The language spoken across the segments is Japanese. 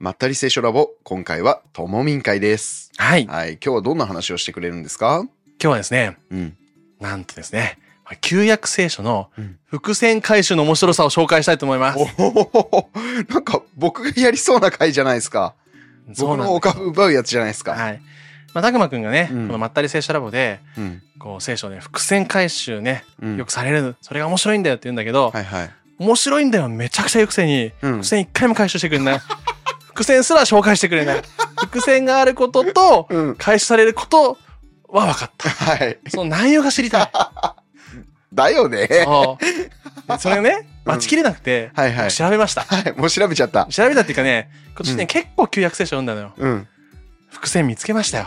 まったり聖書ラボ、今回はともみん会です。はい。今はい、今日はどんな話をしてくれるんですか？日はですね、うん。なんとですね、旧約聖書のうん伏線回収の面白さを紹介したいと思います。おおなんか僕がやりそうな回じゃないですか。僕のおそうなんです株奪うやつじゃないですか。はい。まあ、たくまくんがね、うんこのまったり聖書ラボで、うん。こう聖書ね、伏線回収ね、うんよくされる、それが面白いんだよって言うんだけど、はいはい。面白いんだよ、めちゃくちゃ言うくせに、うん伏線一回も回収してくれない。伏線すら紹介してくれない。伏線があることと、うん。回収されることは分かった。はい。その内容が知りたい。だよね。そう。でそれをね、待ちきれなくて、はいはい。調べました。はい。もう調べちゃった。調べたっていうかね、今年ね、うん結構旧約聖書読んだのよ。うん。伏線見つけましたよ。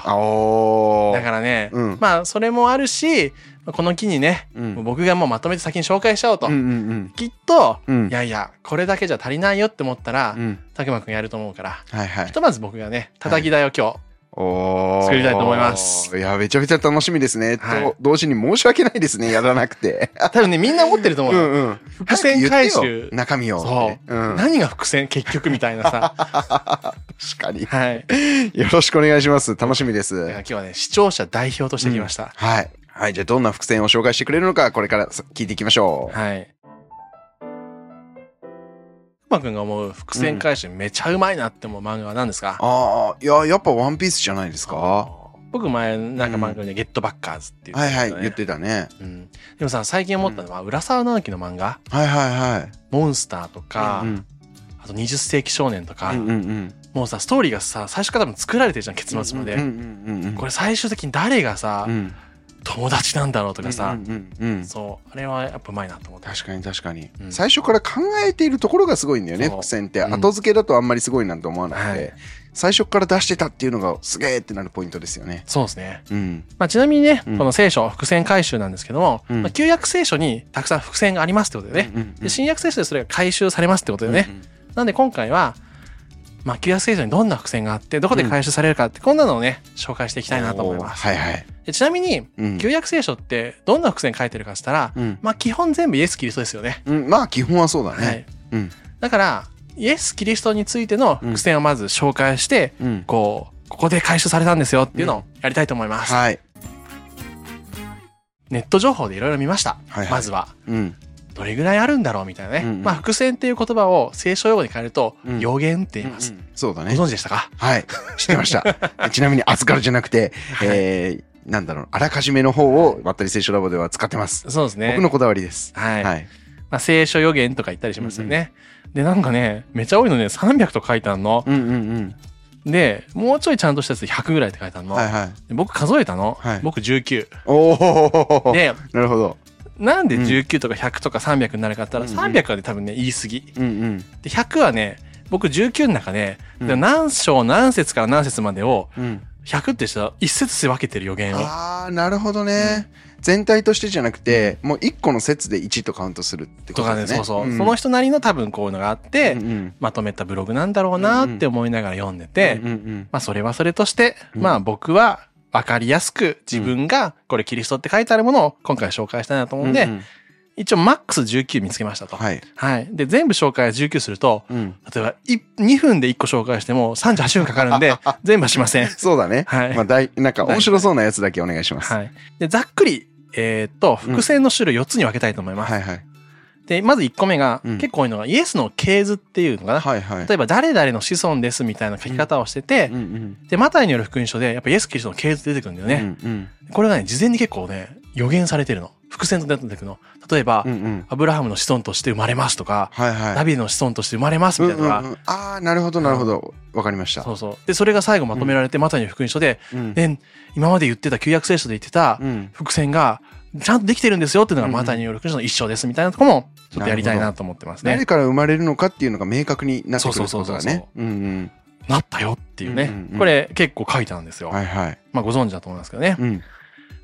だからね、うんまあそれもあるし、まあこの機にね、うん僕がもうまとめて先に紹介しちゃおうと。うんうんきっと、うん。いやいや、これだけじゃ足りないよって思ったらう、ん。たくまくんやると思うから、はいはいひ。とまず僕がね、叩き台を今日、おー作りたいと思いますいや、めちゃめちゃ楽しみですね。はいと、同時に申し訳ないですね。やらなくて。多分ね、みんな思ってると思うの。うんうん。伏線回収よ。中身を。そううん。何が伏線？結局みたいなさ。確かに。はい。よろしくお願いします。楽しみです。今日はね、視聴者代表としてきました。はい。はい。じゃあ、どんな伏線を紹介してくれるのか、これから聞いていきましょう。はい。くまくんが思う伏線回収めちゃうまいなって思う漫画は何ですか、ああ、いや、やっぱワンピースじゃないですか？は僕前なんか漫画でゲットバッカーズっていう、いはい、言ってたね。うん、でもさ最近思ったのは、浦沢直樹の漫画はいはいはい。「モンスター」とか、うんあと「20世紀少年」とか、うんうんうん。もうさストーリーがさ最初から多分作られてるじゃん結末まで、うんうんうんうん。これ最終的に誰がさ、うん、友達なんだろうとかさ、うんうんうん。うん。そうあれはやっぱうまいなと思って。確かに確かに、うん。最初から考えているところがすごいんだよね伏線って。うん。後付けだとあんまりすごいなんて思わなくて、はい。最初から出してたっていうのがすげえってなるポイントですよね。そうですね。うん。まあ、ちなみにね、うん。この聖書伏線回収なんですけども、うん。まあ、旧約聖書にたくさん伏線がありますってことでね、うんうんで新約聖書でそれが回収されますってことでね、なんで今回は、まあ、旧約聖書にどんな伏線があってどこで回収されるかってこんなのをね紹介していきたいなと思います、はいはい、でちなみにうん。旧約聖書ってどんな伏線書いてるかって言ったら、うん。まあ基本全部イエス・キリストですよね、うん、まあ基本はそうだね、はい、うん。だからイエス・キリストについての伏線をまず紹介して、うん。こうここで回収されたんですよっていうのをやりたいと思います、はい。ネット情報でいろいろ見ました、はいはい。まずは。うんどれぐらいあるんだろうみたいなね。うんうんまあ、伏線っていう言葉を聖書用語に変えると、うん予言って言います。うんうんそうだねご存知でしたか？はい知ってました ちなみに預かるじゃなくて、えー、なんだろうあらかじめの方をバッタリ聖書ラボでは使ってます、そうですね。僕のこだわりですはい。はいまあ、聖書予言とか言ったりしますよね。で、なんかね、めちゃ多いのね、300と書いてあるの。うんうんで、もうちょいちゃんとしたやつ100ぐらいって書いてあるの。うんはいはいで僕数えたの。はい僕19。おおで、なるほどなんでうん。19とか100とか300になるかって言ったら、うん。うん300はね、多分ね、言い過ぎ。うんうん。で、100はね、僕19の中で、うん。で何章何節から何節までを、うん。100ってしたら一節で分けてる予言を。ああなるほどね、全体としてじゃなくてもう一個の説で1とカウントするってこととかね、ですねそうそう、ん。その人なりの多分こういうのがあって、うんうん。まとめたブログなんだろうなって思いながら読んでて、うんうん。まあそれはそれとして、うん。まあ僕は分かりやすく自分がこれキリストって書いてあるものを今回紹介したいなと思うんで、うんうん一応マックス19見つけましたと。はい。はい、で、全部紹介19すると、うん、例えばい2分で1個紹介しても38分かかるんで、全部はしません。そうだね、はいまあだいなんか面白そうなやつだけお願いしますはい。で、ざっくり、えーっと、伏線の種類4つに分けたいと思います。はいはいで、まず1個目が、うん。結構多いのが、イエスの系図っていうのかな。はいはい。例えば誰々の子孫ですみたいな書き方をしてて、うん。うんで、マタイによる福音書で、やっぱイエス・キリストの系図出てくるんだよね。うんうん。これがね、事前に結構ね、予言されてるの。伏線と出てくるの。例えば、うんうん。アブラハムの子孫として生まれますとか、はいはい。ダビデの子孫として生まれますみたいなのが、うんうんうん。ああなるほどなるほど。わかりました。そうそう。で、それが最後まとめられて、マタイの福音書で、うん。で、今まで言ってた旧約聖書で言ってたうん。伏線が、ちゃんとできてるんですよっていうのがうん。マタイによる福音書の一章ですみたいなとこも、ちょっとやりたいなと思ってますね。誰。から生まれるのかっていうのが明確になってくるってことだね。うんうん。なったよっていうね。うんうんうんこれ結構書いてあるんですよ。はいはい。まあご存知だと思いますけどね。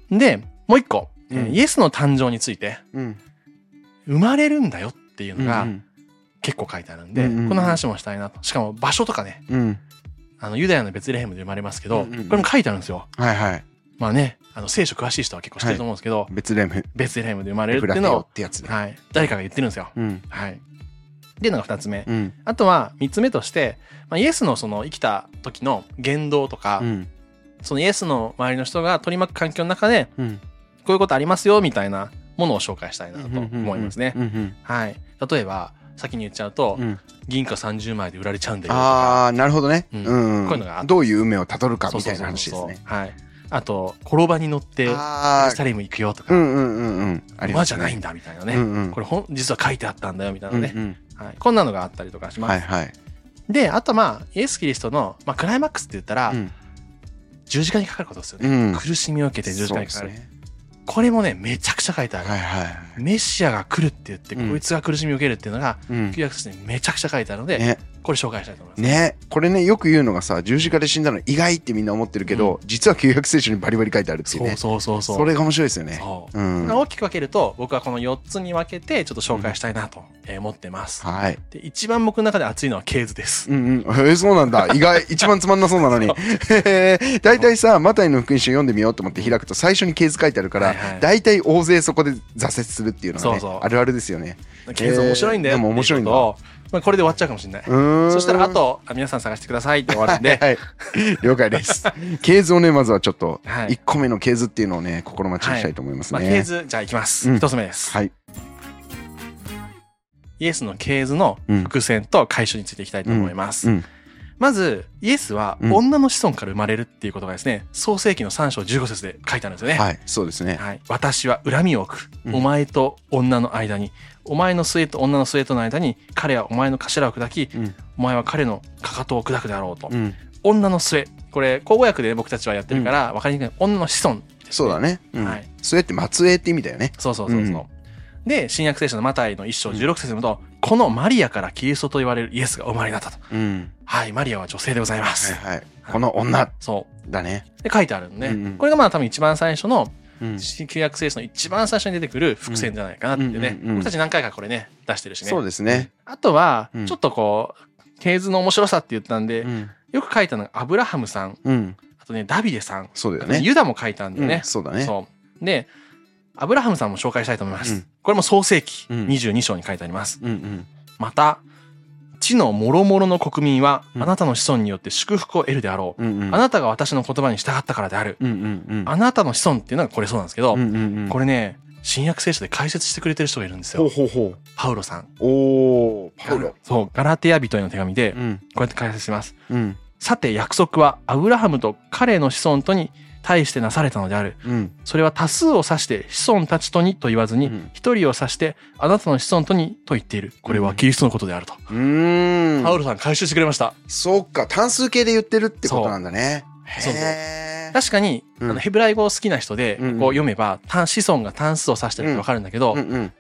うん。で、もう一個、えーうんイエスの誕生について、うん。生まれるんだよっていうのがうん結構書いてあるんで、うんうんうん。この話もしたいなと。しかも場所とかね、うん。あの、ユダヤのベツレヘムで生まれますけど、これも書いてあるんですよ。はいはい。まあね、あの、聖書詳しい人は結構知ってると思うんですけど、別レムベツレヘムで生まれるっていうのをっ、てやつねはい、誰かが言ってるんですよ。うんはい。っていうのが2つ目。うん。あとは3つ目として、まあ、イエスのその生きた時の言動とか、うん。そのイエスの周りの人が取り巻く環境の中で、うん。こういうことありますよみたいなものを紹介したいなと思いますね。はい。例えば、先に言っちゃうと、うんうん銀貨30枚で売られちゃうんだよとか。ああ、なるほどね。ううんん。こういうのがどういう運命をたどるかみたいな話ですね。はい。あと、転ばに乗って、エあルサレム行くよとあ、か、うんうんうんうん。あり馬じゃないんだみたいなね。うんうんこれほん、実は書いてあったんだよみたいなね。うんはい。こんなのがあったりとかしうんます。はいはい。で、あとまあ、イエス・キリストの、まあ、クライマックスって言ったら、うん十字架にかかることですよね。うん苦しみを受けて十字架にかかる。これもね、めちゃくちゃ書いてある。はいはい。メシアが来るって言って、うんこいつが苦しみを受けるっていうのが、うん旧約聖書にめちゃくちゃ書いてあるので、ね、これ紹介したいと思います。ね、これね、よく言うのがさ、十字架で死んだの意外ってみんな思ってるけど、実は旧約聖書にバリバリ書いてあるっていうね。そうそうそうそう。それが面白いですよね。そう。うん。大きく分けると、僕はこの4つに分けて、ちょっと紹介したいなとえー思ってます。はい。で、一番僕の中で熱いのはケーズです。うんうん。えーそうなんだ。意外、一番つまんなそうなのに。大体さ、マタイの福音書読んでみようと思って開くと、最初にケーズ書いてあるからはいはい、大体大勢そこで挫折するっていうのがねそうそう、あるあるですよね。系図面白いんだよでも面白いんだまあ、これで終わっちゃうかもしれない。うーん。そしたら、あと、あ皆さん探してくださいって 終わるんで、はい。了解です。系図をね、まずはちょっと、はい1個目の系図っていうのをね、心待ちにしたいと思いますまあ、ね。系図、じゃあいきます。うん一つ目です。はい。イエスの系図の伏線と回収についていきたいと思います。うん。まず、イエスはうん女の子孫から生まれるっていうことがですね、創世記の3章15節で書いてあるんですよね。はい。そうですね。はい。私は恨みを置く。うんお前と女の間に。お前の末と女の末との間に、彼はお前の頭を砕き、うん。お前は彼のかかとを砕くであろうと。うん。女の末。これ、口語訳で僕たちはやってるから、分かりにくい。女の子孫そうだね。うんはい。それって末裔って意味だよね。そうそうそうそう。うんで、新約聖書のマタイの一章16節にもと、このマリアからキリストと言われるイエスがお生まれになったと。うん。はい、マリアは女性でございます。はいはい。この女そだね。う。で、書いてあるのね。うんうんこれがまあ多分一番最初の、うん。旧約聖書の一番最初に出てくる伏線じゃないかなってね。僕たち何回かこれね、出してるしね。そうですね。あとはうん、ちょっとこう、ケーズの面白さって言ったんで、うん。よく書いたのがアブラハムさん、うん。あとね、ダビデさん、そうだよね。ユダも書いたんだよねうん。そうだね。そう。で、アブラハムさんも紹介したいと思います。うんこれも創世記うん22章に書いてあります。また、地の諸々の国民は、うんあなたの子孫によって祝福を得るであろう。うんうん。あなたが私の言葉に従ったからである。うんうんうん。あなたの子孫っていうのがこれそうなんですけど、うんうんうん。これね、新約聖書で解説してくれてる人がいるんですほうよ。ほうほパウロさん。う。おー、パウロ。そう、ガラテヤ人への手紙で、こうん。うやって解説します。うん。さて約束はアブラハムと彼の子孫とに対してなされたのである。うん。それは多数を指して子孫たちとにと言わずにうん、一人を指してあなたの子孫とにと言っている。これはキリストのことであると。うーん。パウロさん回収してくれました。そうか、単数形で言ってるってことなんだね。そう確かに、うんあのヘブライ語好きな人で、こう読めば、単子孫が単数を指してるってわかるんだけど。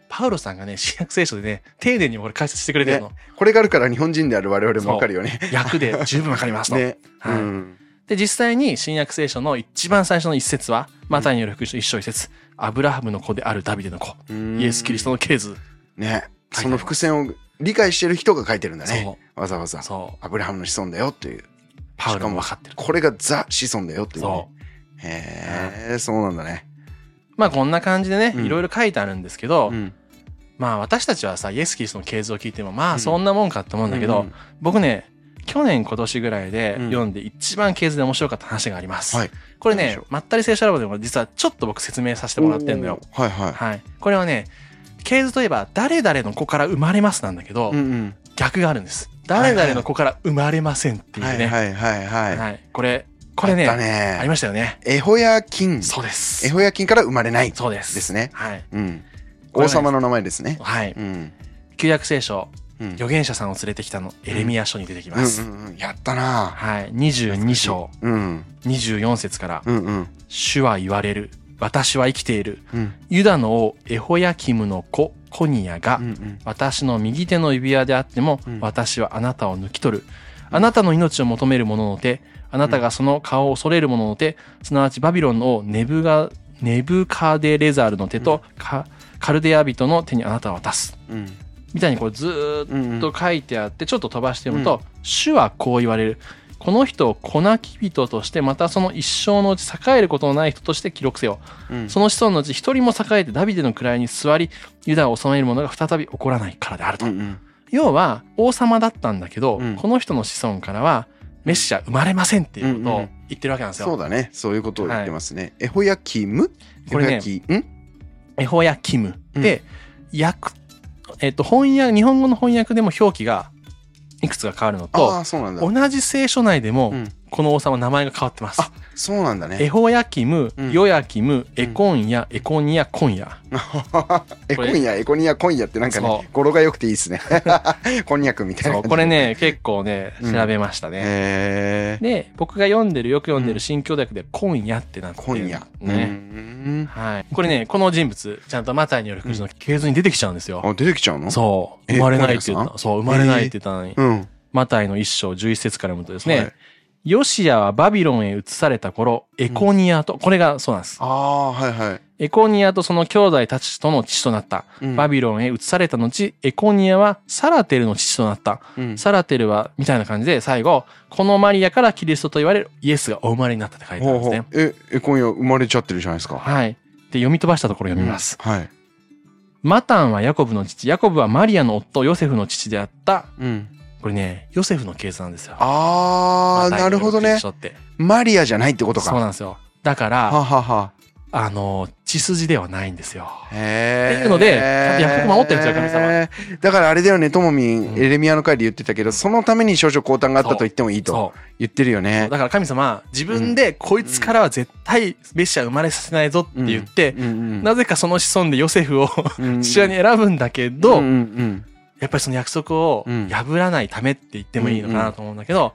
パウロさんがね、新約聖書でね、丁寧にこれ解説してくれてるの。これがあるから日本人である我々もわかるよね。訳で十分わかりますと。ね。うはいん。で、実際に新約聖書の一番最初の一節は、マタイによる福音書一章一節、アブラハムの子であるダビデの子、イエス・キリストの系図。ね。その伏線を理解してる人が書いてるんだね。そわざわざう。。そう。アブラハムの子孫だよっていう。パウロも分かってる。これがザ子孫だよっていうね。そう。へえ、そうなんだね。まあこんな感じでね、うんいろいろ書いてあるんですけど、うん。まあ私たちはさ、イエス・キリストの系図を聞いても、まうんあそんなもんかって思うんだけど、うん僕ね、去年今年ぐらいでうん読んで一番系図で面白かった話があります。はい。これねまったり聖書ラボでも実はちょっと僕説明させてもらってんのよ。はいはい。はい。これはね、系図といえば誰々の子から生まれますなんだけど、うんうん。逆があるんです。誰々の子から生まれませんっていうね。はいはいはいはい。はいこれ、これね、あねりましたよね。エホヤ金。そうです。エホヤ金から生まれない。そうです。ですね。はい。うん。王様の名前ですね。はい。うん。旧約聖書、うん。預言者さんを連れてきたの、エレミア書に出てきます。うんうんうん。やったなはい。22章、うん。24節から、うんうん。主は言われる。私は生きている。うん。ユダの王エホヤキムの子コニアが、うんうん。私の右手の指輪であっても、うん私はあなたを抜き取る。あなたの命を求める者の手、あなたがその顔を恐れる者の手、すなわちバビロンの王ネブガ、ネブカデレザールの手と、カカルデア人の手にあなたを渡す。うん。みたいにこれずーっうんうん。と書いてあって、ちょっと飛ばして読むと、主はこう言われる。この人を子なき人として、またその一生のうち栄えることのない人として記録せよ。うんその子孫のうち一人も栄えてダビデの位に座り、ユダを治める者が再び起こらないからであると。うんうん。要は王様だったんだけど、うんこの人の子孫からはメシア生まれませんっていうことをうんうん言ってるわけなんですよ。そうだね。そういうことを言ってますね。エホヤキム？これねエホヤキん？エホヤキムで、訳えっと翻訳日本語の翻訳でも表記がいくつか変わるのあと。同じ聖書内でもうんこの王様名前が変わってます。あそうなんだエね。ホヤキム、うんヨヤキム、エコンヤ、エコニヤ、コンヤ。エコンヤ、エコニア、コンヤってなんかそね、語呂が良くていいですね。こんにゃくみたいな。これ。ね、結構ね、うん調べましたね。で、僕が読んでる、よく読んでうんる新教大学で、コンヤってなってる。コンヤ。うね。んはい。これね、この人物、ちゃんとマタイによる福音書の系図に出てきちゃうんですよ。あ、出てきちゃうの？そう。え生まれないって言った。そう、生まれないって言ったのに。うん。マタイの一章11節から読むとですね、はいヨシアはバビロンへ移された頃、エコニアと、これがそうなんです。ああ、はいはい。エコニアとその兄弟たちとの父となった。うんバビロンへ移された後、エコニアはサラテルの父となった。うんサラテルは、みたいな感じで最後、このマリアからキリストと言われるイエスがお生まれになったって書いてあるんですね。え、え、今夜生まれちゃってるじゃないですか。はい。で、読み飛ばしたところ読みます。はい。マタンはヤコブの父、ヤコブはマリアの夫、ヨセフの父であった。うん。これね、ヨセフの系図なんですよ。ああ、マタイのなるほどねマリアじゃないってことか。そうなんですよ。だから、ははは。あの、血筋ではないんですよ。へえ。っていうのでちゃんと約束守ってるんですよ神様だからあれだよね、ともみん、うんエレミアの回で言ってたけど、そのために少々交換があったと言ってもいいと。言ってるよね。だから神様、自分でこいつからは絶対メシア生まれさせないぞって言って、なぜかその子孫でヨセフをうん 父親に選ぶんだけど、やっぱりその約束をうん破らないためって言ってもいいのかなと思うんだけど、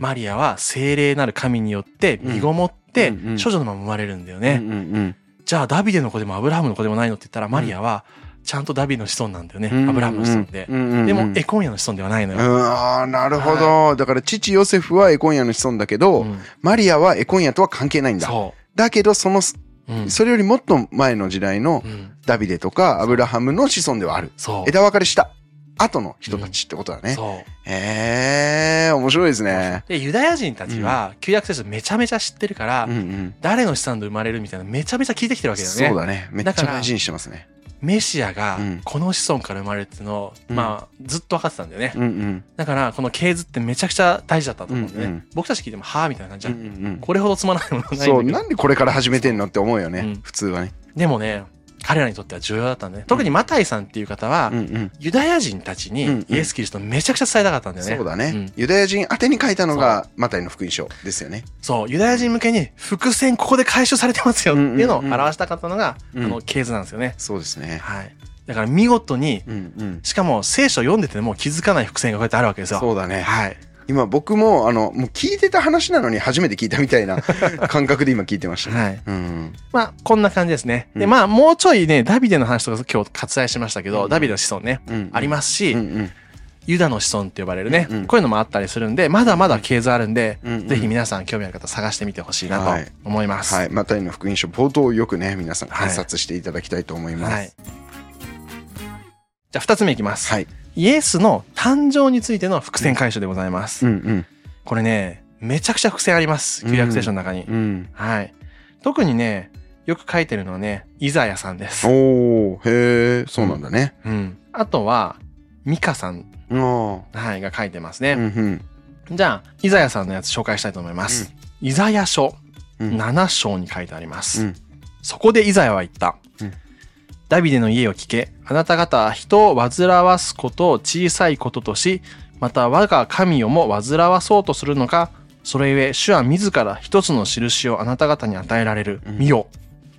マリアは精霊なる神によって身ごもって処女のまま生まれるんだようんね。じゃあダビデの子でもアブラハムの子でもないのって言ったらマリアはちゃんとダビデの子孫なんだよね。うんアブラハムの子孫で。でもエコンヤの子孫ではないのうよ。んああ、なるほど。だから父ヨセフはエコンヤの子孫だけど、うんマリアはエコンヤとは関係ないんだ。そだけど、その、う。うんそれよりもっと前の時代のうんダビデとかアブラハムの子孫ではある。そう。枝分かれした後の人たちってことだね。そう。へえ、面白いですね。で、ユダヤ人たちは、旧約聖書めちゃめちゃ知ってるから、うんうん。誰の子孫で生まれるみたいなめちゃめちゃ聞いてきてるわけだよね。そうだね。めっちゃ大事にしてますね。メシアがうんこの子孫から生まれるっていうのを、うんまあ、ずっと分かってたんだよね。うんうん。だから、この系図ってめちゃくちゃ大事だったと思うんだよね。うんうん僕たち聞いても、はぁみたいな感じじゃん。うんうんこれほどつまらないものないそう、ど。なんでこれから始めてんのって思うよね。うん普通はね。でもね、彼らにとっては重要だったんだね。特にマタイさんっていう方は、うんうん。ユダヤ人たちにうんうんイエス・キリストをめちゃくちゃ伝えたかったんだよね。そうだねん。ユダヤ人宛てに書いたのがマタイの福音書ですよね。そう、ユダヤ人向けに伏線ここで回収されてますよっていうのを表したかったのが、うんあの、系図なんですよね。そうですね。はい。だから見事に、うんうん。しかも聖書を読んでても気づかない伏線がこうやってあるわけですよ。そうだね。はい。今僕も、あの、もう聞いてた話なのに初めて聞いたみたいな 感覚で今聞いてましたね。はい。うん。まあ、こんな感じですね。で、うんまあ、もうちょいね、ダビデの話とか今日割愛しましたけど、うんダビデの子孫ね、うん。ありますし、うんうん。ユダの子孫って呼ばれるね、うんこういうのもあったりするんで、まだまだ系図あるんで、うんうんぜひ皆さん興味ある方探してみてほしいなとはい思います。はい。マタイの福音書冒頭をよくね、皆さん観察していただきたいと思います。はい。じゃあ、二つ目いきます。はい。イエスの誕生についての伏線回収でございます。うんうん。これね、めちゃくちゃ伏線あります。旧約聖書の中に。うん。はい。特にね、よく書いてるのはね、イザヤさんです。おー、へえ、そうなんだね。うん。あとは、ミカさん、あはい、が書いてますあ。うんね。うん。じゃあ、イザヤさんのやつ紹介したいと思います。イザヤ書うん7章に書いてあります。うんそこでイザヤは言った。うんダビデの家を聞け。あなた方は人を煩わすことを小さいこととし、また我が神をも煩わそうとするのか、それゆえ主は自ら一つの印をあなた方に与えられる。うん見よ。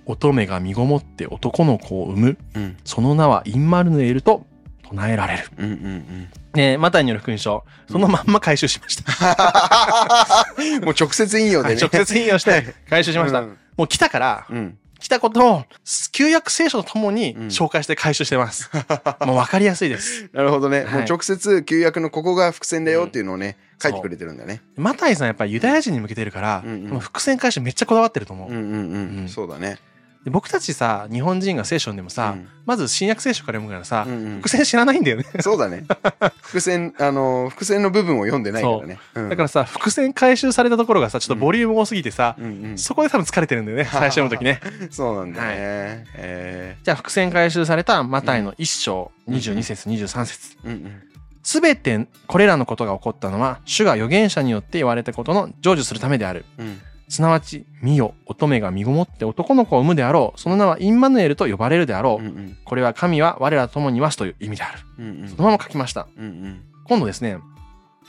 乙女が身ごもって男の子を産む。うん。その名はインマルヌエルと唱えられる。うんうんうん。ねマタイによる福音書、そのまんま回収しました。もう直接引用でね。は い直接引用して回収しました。うんもう来たから、うん。来たことを旧約聖書とともにうん紹介して回収してます。もう分かりやすいです。なるほどね。はいもう直接旧約のここが伏線だよっていうのをね、書いてくれてるんだね。マタイさんやっぱりユダヤ人に向けてるから、うんうん伏線回収めっちゃこだわってると思う。うんうんううんん。そうだね。で僕たちさ、日本人が聖書でもさ、うんまず新約聖書から読むからさ、うんうん伏線知らないんだよね。そうだね。伏線、あの、伏線の部分を読んでないからね。うんだからさ、伏線回収されたところがさ、ちょっとボリューム多すぎてさ、うんうんそこで多分疲れてるんだよね、最初の時ね。そうなんだね。えじゃあ伏線回収されたマタイの1章22節23節ーうんうんすべてこれらのことが起こったのは、主が預言者によって言われたことの成就するためである。うんすなわち、見よ、乙女が身ごもって男の子を産むであろう。その名はインマヌエルと呼ばれるであろう。うんうんこれは神は我らと共にいますという意味である。うんうんそのまま書きました。うんうん今度ですね、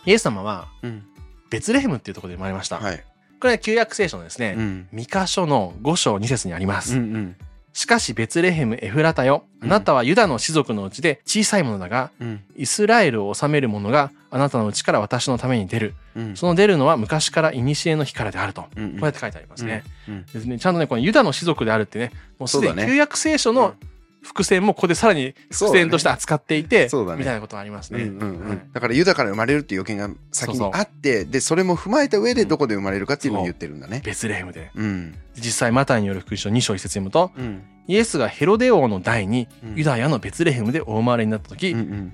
イエス様はうんベツレヘムっていうところで生まれました。はいこれは旧約聖書のですね、うんミカ書の5章2節にあります。うんうんしかしベツレヘムエフラタよ。あなたはユダの氏族のうちで小さいものだが、うんイスラエルを治める者があなたのうちから私のために出る。うん。その出るのは昔から古の日からであると。こうやって書いてありますね。うんですね。ちゃんとね、このユダの氏族であるってね、もうすでに旧約聖書の伏線もここでさらに伏線として扱っていて、そうだね。みたいなことがありますね。うんうんうはい。んだからユダから生まれるっていう予見が先にあってでそれも踏まえた上でどこで生まれるかっていうのを言ってるんだね。ベツレヘムで。うん。実際マタイによる福音書2章1節読むと、うん。イエスがヘロデ王の代にうん。ユダヤのベツレヘムでお生まれになった時、っうんうん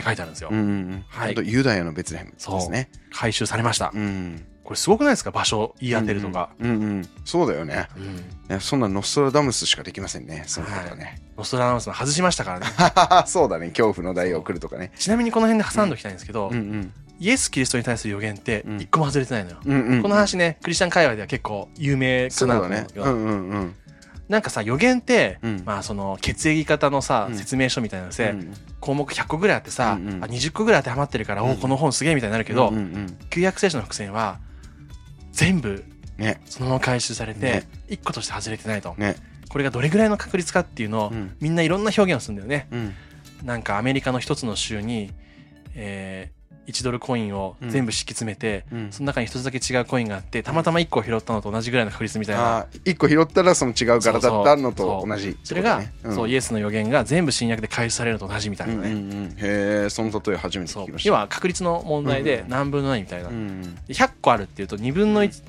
て書いてあるんですよ。うんうんはい。ユダヤのベツレヘムですね。回収されました。うん。これすごくないですか？場所言い当てるとか。うんうんうん。そうだよね。うん。ねそんなノストラダムスしかできませんね。そのことはね。ノストラダムスの外しましたからね。そうだね。恐怖の大王来るとかね。ちなみにこの辺で挟んでおきたいんですけど、うん。うんイエス・キリストに対する予言ってうん。一個も外れてないのよ。うんうんこの話ね、クリスチャン界隈では結構有名かなと思うんだけど、ね。うんうんうんなんかさ、予言って、うん。まあその血液型のさ、うん。説明書みたいなので、うん項目100個ぐらいあってさ、うんうん。あ20個ぐらい当てはまってるから、うん。おこの本すげえみたいになるけど、うんうん旧約聖書の伏線は全部ね。そのまま回収されてね。1個として外れてないと、ね。これがどれぐらいの確率かっていうのを、うん。みんないろんな表現をするんだよね。うん。なんかアメリカの一つの州に、えー1ドルコインを全部敷き詰めて、うん。その中に一つだけ違うコインがあってたまたま1個拾ったのと同じぐらいの確率みたいな。あー一個拾ったらその違う柄だったのと同じそれが、うん。そうイエスの予言が全部新約で回収されるのと同じみたいなね、うんうんうん。へえその例え初めて聞きました。要は確率の問題でうん何分の何みたいな、うんで100個あるっていうと2分の 1,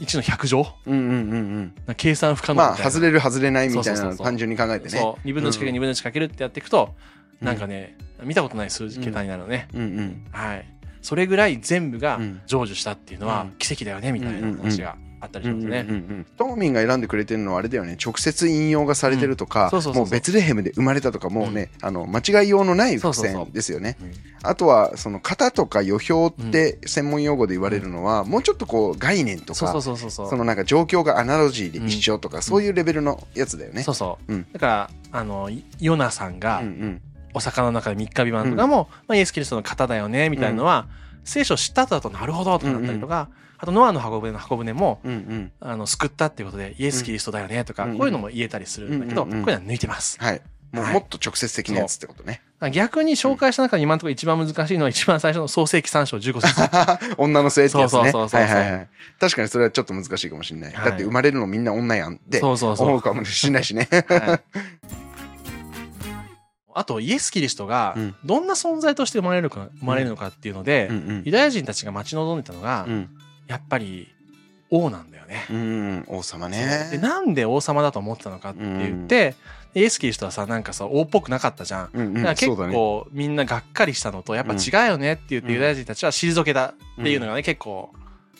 1の100乗うんうんうんうん。な計算不可能みたいな。まあ外れる外れないみたいな単純に考えてね。そう。2分の1かける2分の1かけるってやっていくと、うんなんかね見たことない数字桁になるのね、うんうん。はい。それぐらい全部がうん。成就したっていうのはうん。奇跡だよねみたいな話があったりしますね、うんうんうんトーミンが選んでくれてるのはあれだよね。直接引用がされてるとかもうベツレヘムで生まれたとかもうね、あの間違いようのない伏そうそうそう。線ですよね。うん。あとはその型とか予表って専門用語で言われるのは、もうちょっとこう概念とかそのなんか状況がアナロジーで一緒とか、そういうレベルのやつだよね。そうそう、うん。だからあのヨナさんがうんうんお魚の中で三日三晩とかも、まあ、イエス・キリストの型だよねみたいなのは、聖書を知った後だとなるほどとか。なったりとか、あとノアの箱舟の箱舟もうんうん。あの救ったっていうことでイエス・キリストだよねとか、うんこういうのも言えたりするんだけど、うんうんうん。こういうのは抜いてます。はい。もうはい。もっと直接的なやつってことね。逆に紹介した中で今のところ一番難しいのは一番最初の創世記3章15節。女の末ってやつね。そうそうそうそうはいはいはい。確かにそれはちょっと難しいかもしれない。はいだって生まれるのみんな女やんってそうそうそう。思うかもしれないしね。はいあとイエス・キリストがうん。どんな存在として生まれるか生まれるのかっていうので、ユダヤ人たちが待ち望んでたのが、うん。やっぱり王なんだよね。うん王様ね。でなんで王様だと思ってたのかって言って、イエス・キリストはさなんかさ王っぽくなかったじゃん。うんうん。だから結構みんながっかりしたのとやっぱ違うよねって言ってうん。ユダヤ人たちは退けたっていうのがね結構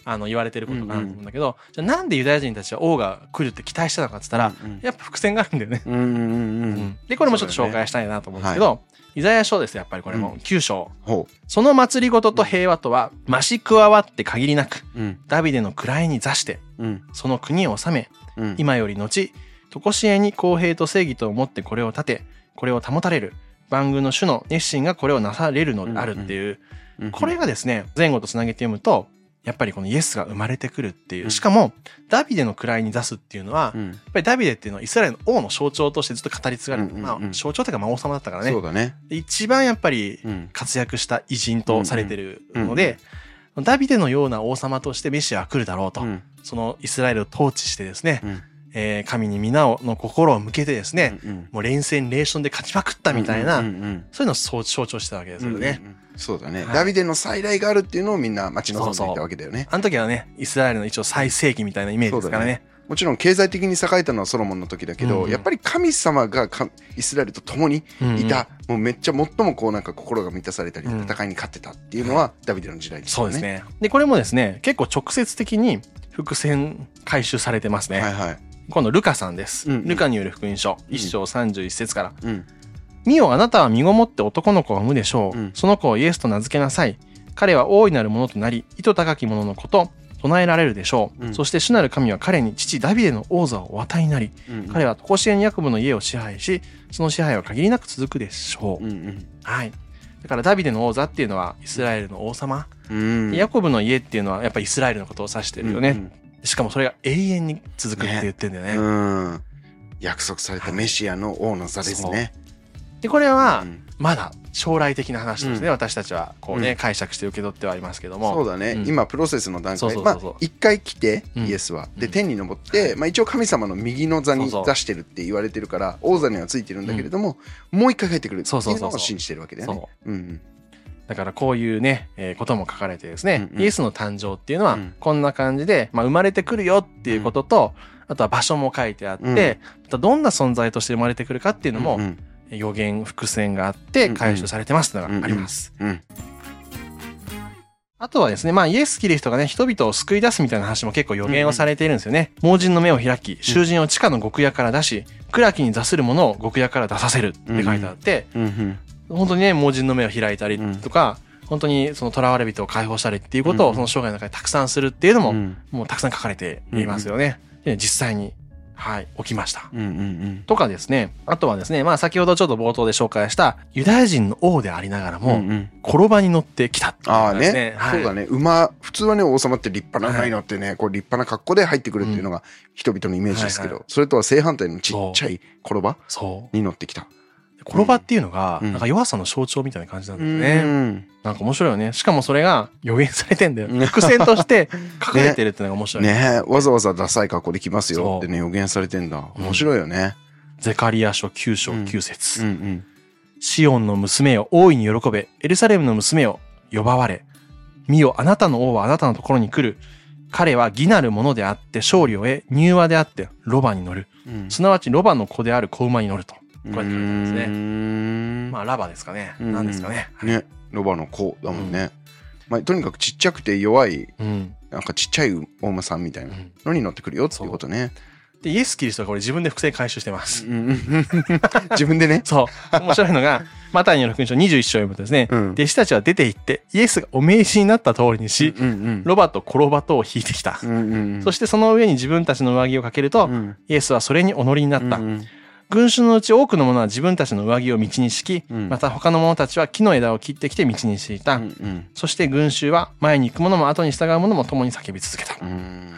あの言われてることかなと思うんだけど、じゃあなんでユダヤ人たちは王が来るって期待してたのかって言ったら、うんやっぱ伏線があるんだよね。うんうんうんううん。んでこれもちょっと紹介したいなと思うんですけど、イザヤ書ですよやっぱりこれも、うん。9章。ほその祭りごとと平和とは増し加わって限りなくう。うん。ダビデの位に座してうん。その国を治めうん。今より後常しえに公平と正義と思ってこれを立てこれを保たれる。万軍の主の熱心がこれをなされるのであるっていう、うんこれがですね前後とつなげて読むとやっぱりこのイエスが生まれてくるっていう、うん。しかもダビデの位に出すっていうのは、やっうんぱりダビデっていうのはイスラエルの王の象徴としてずっと語り継がれて、うんうんうん。まあ、象徴というかまあ王様だったからね。そうだね。で一番やっぱりうん。活躍した偉人とされてるので、ダビデのような王様としてメシアは来るだろうと、うん。そのイスラエルを統治してですね、うんえー神に皆をの心を向けてですね、うんもう連戦連勝で勝ちまくったみたいな、うんうんうんそういうのをそう象徴してたわけですよね。うんうんそうだね、はい。ダビデの再来があるっていうのをみんな待ち望んでいたわけだよね。あの時はね、イスラエルの一応最盛期みたいなイメージですからね。もちろん経済的に栄えたのはソロモンの時だけど、うんうん。やっぱり神様がかイスラエルと共にうんいた、もうめっちゃ最もこうなんか心が満たされたり、うん。戦いに勝ってたっていうのはダビデの時代ですよね。そうですね。で、これもですね、結構直接的に伏線回収されてますね。はいはい。今度、ルカさんです。うんうんルカによる福音書、うん1章31節から。うん見よあなたは身ごもって男の子を産むでしょう。うんその子をイエスと名付けなさい。彼は大いなるものとなり、意図高きもののこと、唱えられるでしょう。うんそして主なる神は彼に父ダビデの王座をお与えになり、うん彼は常しえにヤコブの家を支配し、その支配は限りなく続くでしょう。うんうんはい。だからダビデの王座っていうのはイスラエルの王様。うんヤコブの家っていうのはやっぱイスラエルのことを指してるよね。うんしかもそれが永遠に続くって言ってんだよね。うん。約束されたメシアの王の座ですね。で、これはうん。まだ将来的な話としてね、うん。私たちはこうね、うん。解釈して受け取ってはいますけども。そうだね、うん。今プロセスの段階。まあそうそうそう。そう一回来て、うん。イエスは。でうん。天に昇って、まあ、一応神様の右の座にそうそう。出してるって言われてるから王座にはついてるんだけれども、もう一回帰ってくるってそうそうそうそういう。のを信じてるわけだよね。そう。うんだからこういうね、えーことも書かれてですね、うんうん。イエスの誕生っていうのはうん。こんな感じで、まあ、生まれてくるよっていうことと、あとは場所も書いてあって、うん。またどんな存在として生まれてくるかっていうのも、うん予言伏線があって回収されてますというのがあります。うんあとはですね、まあイエス・キリストがね、人々を救い出すみたいな話も結構予言をされているんですよね。盲人の目を開き、囚人を地下の極屋から出し、暗きに座するものを極屋から出させるって書いてあって、うんうん本当にね、盲人の目を開いたりとか、本当にその囚われ人を解放したりっていうことをうん。その生涯の中でたくさんするっていうのも、うん。もうたくさん書かれていますよね。で実際に、はい、起きました。うんうんとかですね、あとはですね、まあ先ほどちょっと冒頭で紹介したユダヤ人の王でありながらうんも、うんうん。転ばに乗ってきたってねね。はい。そうだね。馬普通はね王様って立派なはい馬に乗ってね、こう立派な格好で入ってくるっていうのが人々のイメージですけど、はいはそれとは正反対のちっちゃい転ば。に乗ってきた。転ばっていうのが、うんなんか弱さの象徴みたいな感じなんだようね。んなんか面白いよね。しかもそれが予言されてんだよ。うん伏線として 書かれてるってのが面白い。ねえわざわざダサい格好で来ますよってね予言されてんだうん面白いよね。ゼカリア書9章9節、うんうんシオンの娘よ、大いに喜べ。エルサレムの娘よ、呼ばわれ。見よ、あなたの王はあなたのところに来る。彼は義なるものであって勝利を得、柔和であってロバに乗る。うんすなわちロバの子である子馬に乗ると。こうやってですうね。んまあ、ラバですかね。うん何ですかね。ねロバの子だもんね。まあとにかくちっちゃくて弱いうん。なんかちっちゃいお馬さんみたいなのに乗ってくるよっていうことね。で、イエス・キリストがこれ自分で伏線回収してます。自分でね。そう。面白いのが、マタイによる福音書21章を読むとですね、うん弟子たちは出て行って、イエスがお命じになった通りにし、ロバとコロバとを引いてきた。そしてその上に自分たちの上着をかけると、うんイエスはそれにお乗りになった。うんうん群衆のうち多くの者は自分たちの上着を道に敷き、うん。また他の者たちは木の枝を切ってきて道に敷いた。うんうん。そして群衆は前に行く者も後に従う者も共に叫び続けた。うん。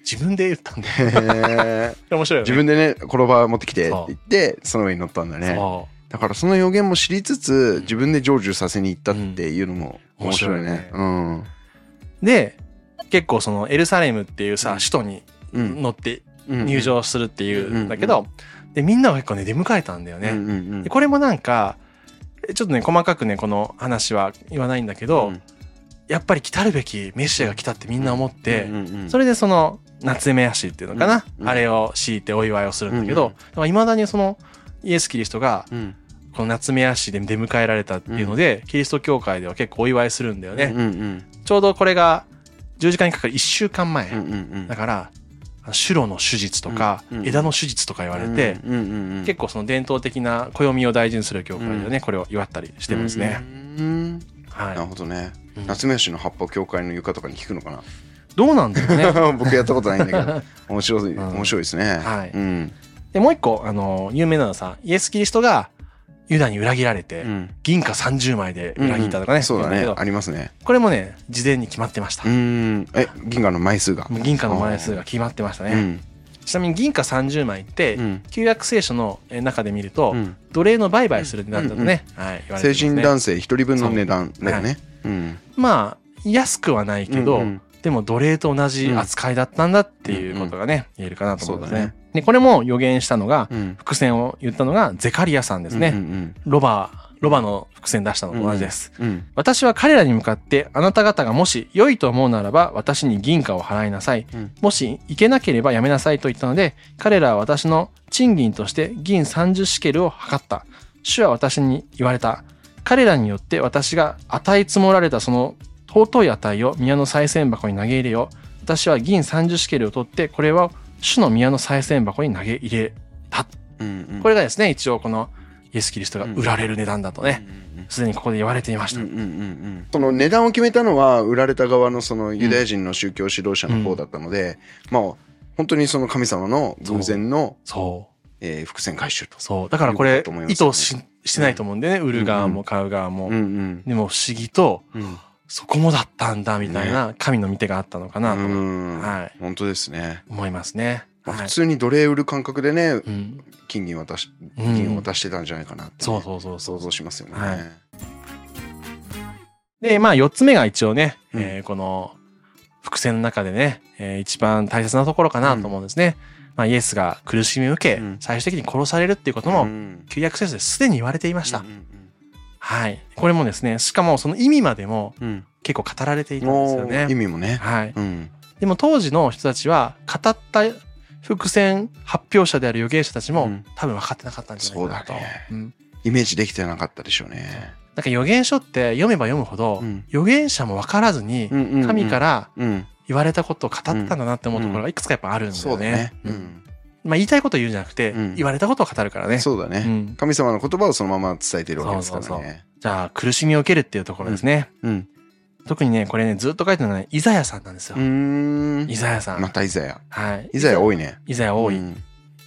自分で言ったんだよ。へー。面白いよね。自分でね転ば持ってきてって言ってその上に乗ったんだね。そだからその予言も知りつつ自分で成就させに行ったっていうのも面白いね。うん。う。で、結構そのエルサレムっていうさ、うん。首都にうん。乗ってうん入場するっていうんうん。だけど、で、みんなが結構ね、出迎えたんだよね。うんうんうん。でこれもなんか、ちょっとね、細かくね、この話は言わないんだけど、うん。やっぱり来たるべきメシアが来たってみんな思って、うんうんうんそれでその、夏目足っていうのかな、うんうんあれを敷いてお祝いをするんだけうん。ど、いまだにその、イエス・キリストが、うん。この夏目足で出迎えられたっていうので、キリスト教会では結構お祝いするんだよね。うんうんちょうどこれが、十字架にかかる1週間前。うんうんうん。だから、シュロの手術とか、枝の手術とか言われて、結構その伝統的な暦を大事にする教会でね、これを祝ったりしてますね。なる。ほどね。うん。夏目吉の葉っぱを教会の床とかに聞くのかな？どうなんだろうね。僕やったことないんだけど。面白いうん。面白いですね。はい。うん。で、もう一個、あの、有名なのはさ、イエス・キリストがユダに裏切られて、うん。銀貨30枚で裏切ったとかね。そうだね。言うんけどありますね。これもね、事前に決まってました。う。ん。え銀河の枚数が？銀貨の枚数が決まってましたね。うん。ちなみに銀貨30枚って、うん。旧約聖書のえ中で見ると、うん。奴隷の売買する値段だとね、はい、言われて成人男性一人分の値段だよね。う。ん。まあ、安くはないけど、うんうん。でも奴隷と同じ扱いだったんだっていうことがね、言えるかなと思うんですね。で、これも予言したのが、うん伏線を言ったのがゼカリアさんですね。うんうんロバ、ロバの伏線出したのと同じです。うん私は彼らに向かって、あなた方がもし良いと思うならば、私に銀貨を払いなさい。うんもしいけなければやめなさいと言ったので、彼らは私の賃金として銀30シケルを測った。主は私に言われた。彼らによって私が値積もられたその尊い値を宮の賽銭箱に投げ入れよう。私は銀30シケルを取って、これは主の宮の賽銭箱に投げ入れた。うんうんこれがですね、一応このイエス・キリストが売られる値段だとね、すでにここで言われていました。うんうんうんうんその値段を決めたのは売られた側のそのユダヤ人の宗教指導者の方だったので、まあ本当にその神様の偶然の、そう。えー伏線回収と。そう。だからこれ意図ししてないと思うんでね、売る側も買う側も。うんうんでも不思議と、うんそこもだったんだ、みたいな、神の見てがあったのかなとうんはい本当ですね。思いますね。はいまあ普通に奴隷売る感覚でね、うん。金銀渡し、うん銀を渡してたんじゃないかなってね、そうそうそうそう。想像しますよね。はいで、まあ、四つ目が一応ね、うんえーこの、伏線の中でね、えー一番大切なところかなと思うんですね。まあ、イエスが苦しみを受け、うん最終的に殺されるっていうことも、うん旧約聖書ですでに言われていました。うんうんはい。これもですね、しかもその意味までもうんうん結構語られていたんですよおー意ね。味もね。はい。うんでも当時の人たちは、語った伏線発表者である預言者たちも、うん多分分かってなかったんじゃないかなと。そうだねうんイメージできてなかったでしょうね。なんか預言書って読めば読むほど、うん預言者も分からずに、うんうんうん神からうん。言われたことを語ってたんだなって思うところがいくつかやっぱあるんだよねそうだね。。ううんん。まあ言いたいことを言うんじゃなくて、うん言われたことを語るからね。そうだね。うん神様の言葉をそのまま伝えているわけですからそうそうね。じゃあ苦しみを受けるっていうところですね。うん。特にね、これね、ずっと書いてるのはね、イザヤさんなんですよ。イ。ザヤさん。またイザヤ。はい。イザヤ多いね。イザヤ多い。うん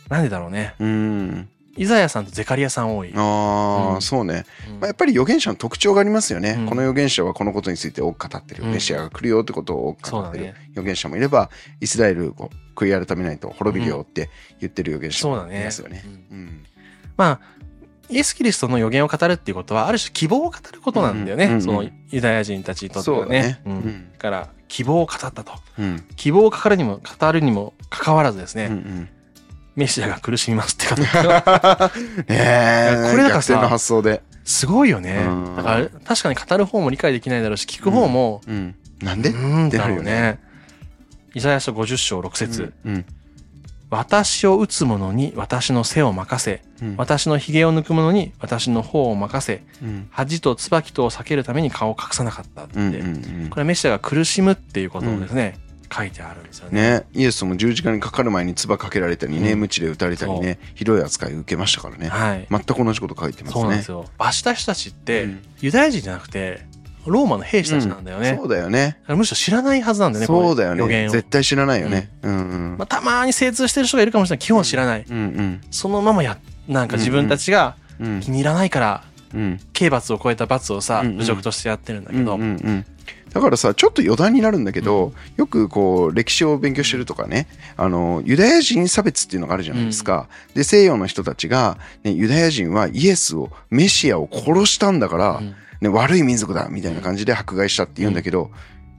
なんでだろうね。うん。イザヤさんとゼカリアさん多い。ああ、うんそうね。うんまあ、やっぱり預言者の特徴がありますよね。うんこの預言者はこのことについて多く語ってる。うんメシアが来るよってことを多く語ってるね。預言者もいれば、イスラエルを悔い改めないと滅びるよって言ってる預言者もそうだね。いますよね。うんうん。まあ、イエス・キリストの予言を語るっていうことは、ある種希望を語ることなんだよね。うんうんうんそのユダヤ人たちにとってそうだねはね。。ううんから、希望を語ったと。うん。希望を語るにも、語るにもかかわらずですね、うんメシアが苦しみますって方うん。ねえ。これだからさの発想で。すごいよねうん。だから、確かに語る方も理解できないだろうし、聞く方も、うん。なんで？うーんってなるよってなるね。イザヤ書50章6節、うん。私を打つ者に私の背を任せ、うん。私の髭を抜く者に私の方を任せ、うん。恥と椿とを避けるために顔を隠さなかったって。うん。うんこれはメシアが苦しむっていうことをですね、書いてあるんですよね。ね、イエスも十字架にかかる前に唾かけられたりね、うん鞭で打たれたりね、ひどい扱いを受けましたからね。はい。全く同じこと書いてますね。そうなんですよ。罰した人たちって、うんユダヤ人じゃなくて、ローマの兵士たちなんだよね。そうだよね。むしろ知らないはずなんだよね、そうだよね。絶対知らないよね。うんうん。まあ、たまに精通してる人がいるかもしれない。基本は知らない。うんうん。そのままや、なんか自分たちがうん気に入らないから、うん。刑罰を超えた罰をさ、うんうん侮辱としてやってるんだけうんど、うんうん。だからさ、ちょっと余談になるんだけど、よくこう、歴史を勉強してるとかね、あの、ユダヤ人差別っていうのがあるじゃないですか。で、西洋の人たちが、ね、ユダヤ人はイエスを、メシアを殺したんだから、うん。ね、悪い民族だみたいな感じで迫害したって言うんだけど、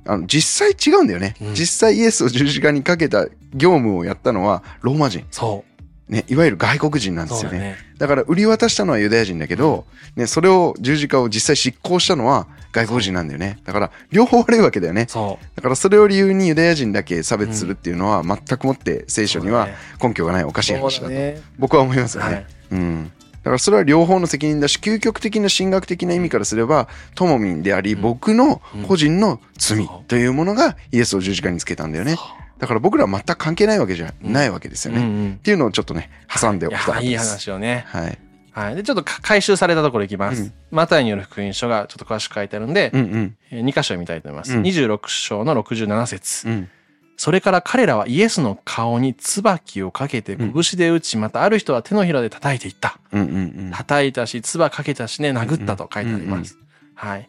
あの実際違うんだよね、うん。実際イエスを十字架にかけた業務をやったのはローマ人、そね、いわゆる外国人なう。んですよねだね。だから売り渡したのはユダヤ人だけど、ね、それを十字架を実際執行したのは外国人なんだよねだから両方悪いわけだよね。だからそれを理由にユダヤ人だけ差別するっていうのは全くもって聖書には根拠がないおかしい話だとね。僕は思いますよね。はい。うん。だからそれは両方の責任だし、究極的な神学的な意味からすれば、ともみんであり、うん僕の個人の罪というものがイエスを十字架につけたんだよね。だから僕らは全く関係ないわけじゃないわけですよね。っうんうん。ていうのをちょっとね、挟んでおいきたかったや、いいです。話をね。はい。はい。で、ちょっとか回収されたところいきます。うんマタイによる福音書がちょっと詳しく書いてあるんで、うんうん。えー2箇所見たいと思います。うん26章の67節、うん。それから彼らはイエスの顔に椿をかけて拳で打ち、またある人は手のひらで叩いていった。うんうんうん。叩いたし、唾かけたしね、殴ったと書いてあります。はい。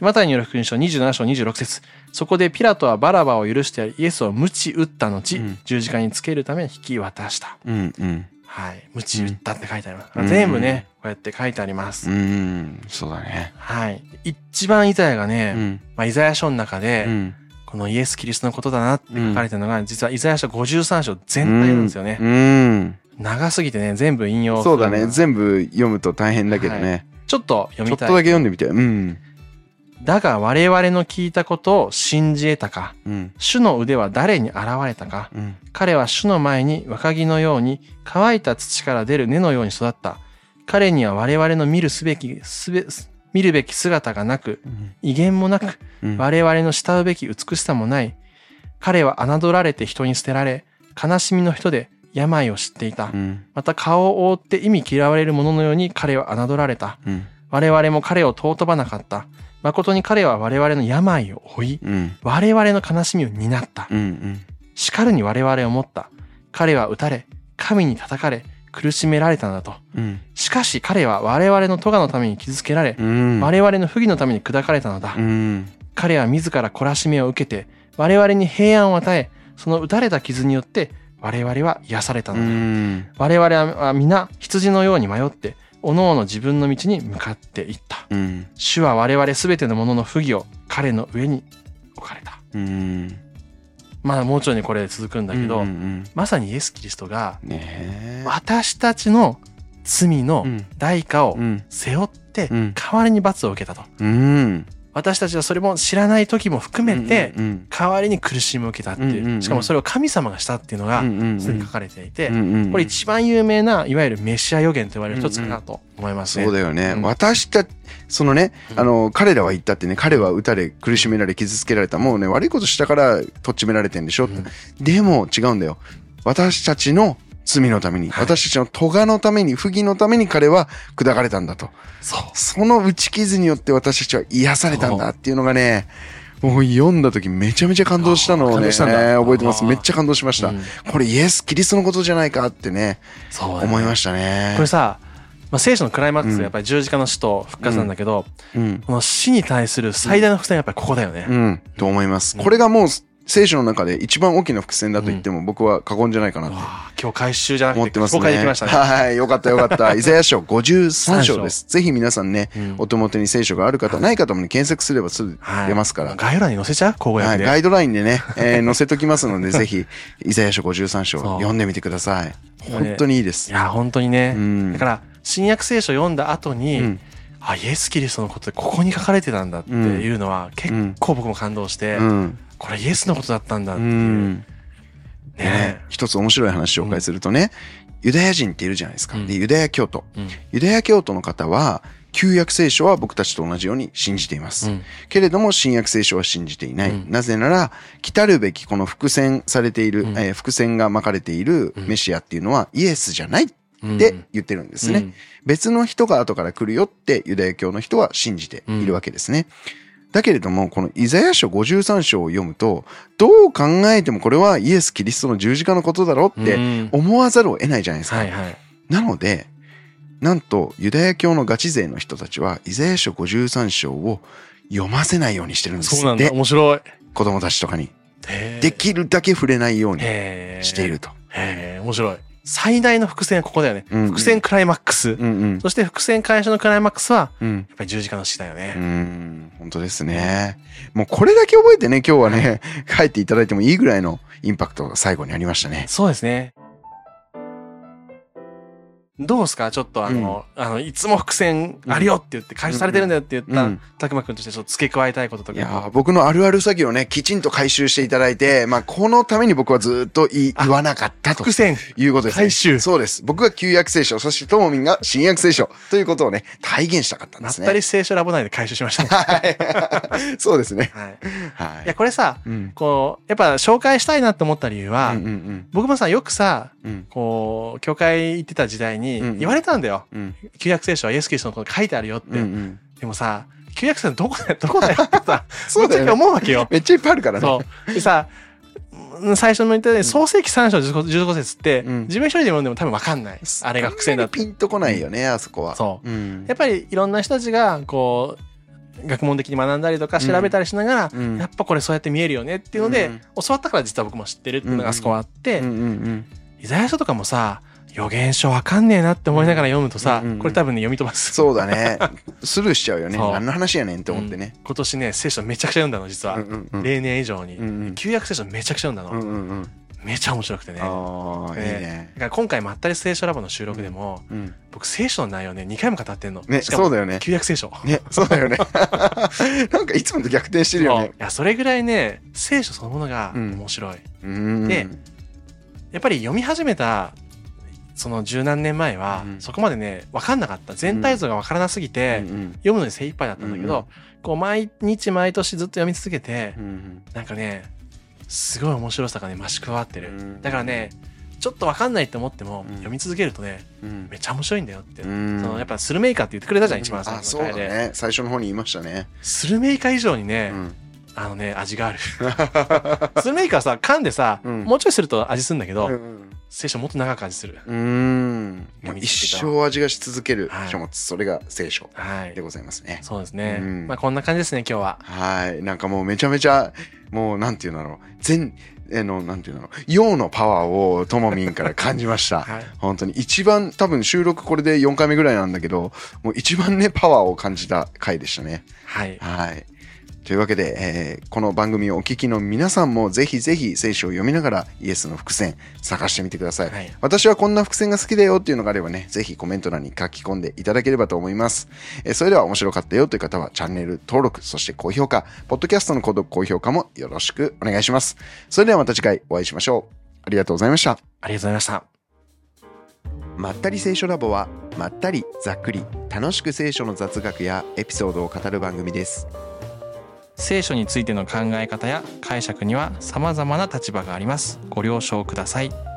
マタイによる福音書27章26節そこでピラトはバラバを許してイエスを鞭打った後、うん十字架につけるために引き渡した。うんうん。はい。鞭打ったって書いてあります。うん全部ね、こうやって書いてあります。うん。そうだね。はい。一番イザヤがね、うん。まあ、イザヤ書の中で、うん。このイエス・キリストのことだなって書かれてるのが、実はイザヤ書53章全体なんですよね。うん。長すぎてね、全部引用そうだね。全部読むと大変だけどはね。ちょっと読ちょっとみたい。だけ読んでみて。うん。だが我々の聞いたことを信じ得たか、うん。主の腕は誰に現れたか、うん。彼は主の前に若木のように乾いた土から出る根のように育った。彼には我々の見るすべき、すべ、見るべき姿がなく、威厳もなく、うん。我々の慕うべき美しさもない。彼は侮られて人に捨てられ、悲しみの人で病を知っていたう。んまた顔を覆って意味嫌われる者のように彼は侮られた。うん我々も彼を尊ばなかった。誠に彼は我々の病を負い、うん我々の悲しみを担った。うんうん叱るに我々を持った。彼は撃たれ、神に叩かれ、苦しめられたのだと。うんしかし彼は我々の咎のために傷つけられ、うん我々の不義のために砕かれたのだ。うん彼は自ら懲らしめを受けて、我々に平安を与え、その打たれた傷によって我々は癒されたうのだ。ん我々は皆羊のように迷って、各々自分の道に向かっていった。うん。主は我々すべてのものの不義を彼の上に置かれた。うん。まあもうちょいねこれ続くんだけど、うんうんまさにイエス・キリストが私たちの罪のうん。代価をうん。背負ってうん。代わりに罰を受けたと。うん私たちはそれも知らない時も含めてうん代わりに苦しみを受けたっていう。しかもそれを神様がしたっていうのがすでに書かれていて、これ一番有名ないわゆるメシア予言と言われる一つかなと思います。ね。そうだよね、うん。私たそのね、うん。あの彼らは言ったってね彼は撃たれ苦しめられ傷つけられた。もうね悪いことしたからとっちめられてんでしょ、うん。でも違うんだよ。私たちの罪のために、はい。私たちの咎のために不義のために彼は砕かれたんだと。そう。その打ち傷によって私たちは癒されたんだっていうのがねもう読んだ時めちゃめちゃ感動したのをね覚えてます。めっちゃ感動しました、うん。これイエス・キリストのことじゃないかってねそうだね。思いましたね。これさ、まあ、聖書のクライマックスうん。はやっぱり十字架の死と復活なんだけど、うん。この死に対する最大の伏線はやっぱりここだよね。うん、と思います。うんこれがもう聖書の中で一番大きな伏線だと言っても僕は過言じゃないかなって今日回収じゃなくて思ってますね。公開できましたね。はい、よかったよかった。イザヤ書53章です。ぜひ皆さんね、うんお手元に聖書がある方、ない方もね、検索すればすぐはい出ますから。概要欄に載せちゃう？口語はい、訳で。ガイドラインでね、えー載せときますので、ぜひ、イザヤ書53章読んでみてください。本当にいいですい。や、本当にね。うんだから、新約聖書読んだ後に、うんあ、イエス・キリストのことでここに書かれてたんだっていうのは、結構僕も感動して、うん。これイエスのことだったんだっうていう。ん。ねね、一つ面白い話を紹介するとね、ユダヤ人っているじゃないですか。うんで、ユダヤ教徒。うんユダヤ教徒の方は、旧約聖書は僕たちと同じように信じています。うんけれども、新約聖書は信じていない。うんなぜなら、来たるべきこの伏線されている、うんえー伏線が巻かれているうんメシアっていうのはイエスじゃないっうんて言ってるんですね。うん別の人が後から来るよってユダヤ教の人は信じているわけですね。だけれども、このイザヤ書53章を読むと、どう考えてもこれはイエス・キリストの十字架のことだろってうん思わざるを得ないじゃないですか。はいはい。なので、なんとユダヤ教のガチ勢の人たちはイザヤ書53章を読ませないようにしてるんですそうなんだ。で面白い。子供たちとかに。できるだけ触れないようにしていると。へえ、面白い。最大の伏線はここだよね。うんうん伏線クライマックス。うんうん。そして伏線回収のクライマックスは、やうん。っぱり十字架の死だようね。ん、本当ですね。もうこれだけ覚えてね、今日はね、帰っていただいてもいいぐらいのインパクトが最後にありましたね。そうですね。どうですか？ちょっとあの、あの、いつも伏線あるよって言って、回収されてるんだよって言った、うんたくまくんとしてちょっと付け加えたいこととか。いやー僕のあるある詐欺をね、きちんと回収していただいて、まあ、このために僕はずっと言わなかったと伏線。いうことです、ね。回収そうです。僕が旧約聖書、そしてともみんが新約聖書ということをね、体現したかったんまっですね。たり聖書ラボ内で回収しましたね。はい。そうですね。はい。はい。いや、これさ、うん。こう、やっぱ紹介したいなって思った理由は、うんうん僕もさ、よくさ、うん。うん。こう、教会行ってた時代に言われたんだよ。うん。旧約聖書はイエス・キリストのこと書いてあるよって。でもさ、旧約聖書どこだよ、どこだよってさ、そうだよね思うわけよ。めっちゃいっぱいあるからね。そう。でさ、うん最初の言ったように、創世記3章15節って、うん自分一人で読んでも多分分かんない。あれが伏線だって。ピンとこないよね、あそこは。。そううんや。っぱりいろんな人たちが、こう、学問的に学んだりとか調べたりしながら、うんやっぱこれそうやって見えるよねっていうので、うん教わったから実は僕も知ってるっていうのがあそこはあって、うんうんイザヤ書とかもさ、予言書わかんねえなって思いながら読むとさ、うんうんうんこれ多分ね、読み飛ばす。そうだね。スルーしちゃうよね。何の話やねんって思ってね。今年ね、聖書めちゃくちゃ読んだの、実は。うんうんうん例年以上に。うんうん旧約聖書めちゃくちゃ読んだの。うんうんうん。めちゃ面白くてね。ああ、いいねね。だから今回まったり聖書ラボの収録でも、うん。僕聖書の内容ね、2回も語ってんの。ね、そうだよね。旧約聖書。ね、そうだよね。なんかいつもと逆転してるよそういね。や、それぐらいね、聖書そのものがうん面白い。うんでやっぱり読み始めた、その十何年前は、うん。そこまでね、わかんなかった。全体像がわからなすぎて、うん。読むのに精一杯だったんだけど、うんこう毎日毎年ずっと読み続けて、うんなんかね、すごい面白さがね、増し加わってる。うんだからね、ちちょっと分かんないって思っても、うん。読み続けるとねうん。めっちゃ面白いんだよって、うん。そのやっぱスルメイカって言ってくれたじゃん、一番最初の回で、ね。最初の方に言いましたね。スルメイカ以上にね、うんあのね味がある。スルメイカはさ噛んでさ、うん。もうちょいすると味するんだけど、うん聖書もっと長く味する、うん。一生味がし続けるはい。書物それが聖書はい。でございますね。そうですね、うん。まあこんな感じですね今日は。はい。なんかもうめちゃめちゃもうなんていうんだろう。全あのなんていうんだろう。陽のパワーをともみんから感じました。はい。本当に一番多分収録これで4回目ぐらいなんだけどもう一番ねパワーを感じた回でしたね。はい。はい。というわけで、えーこの番組をお聞きの皆さんもぜひぜひ聖書を読みながらイエスの伏線探してみてください。はい私はこんな伏線が好きだよっていうのがあればね、ぜひコメント欄に書き込んでいただければと思います。えーそれでは面白かったよという方はチャンネル登録、そして高評価、ポッドキャストの購読、高評価もよろしくお願いします。それではまた次回お会いしましょう。ありがとうございました。ありがとうございましたまったり聖書ラボはまったりざっくり楽しく聖書の雑学やエピソードを語る番組です。聖書についての考え方や解釈には様々な立場があります。ご了承ください。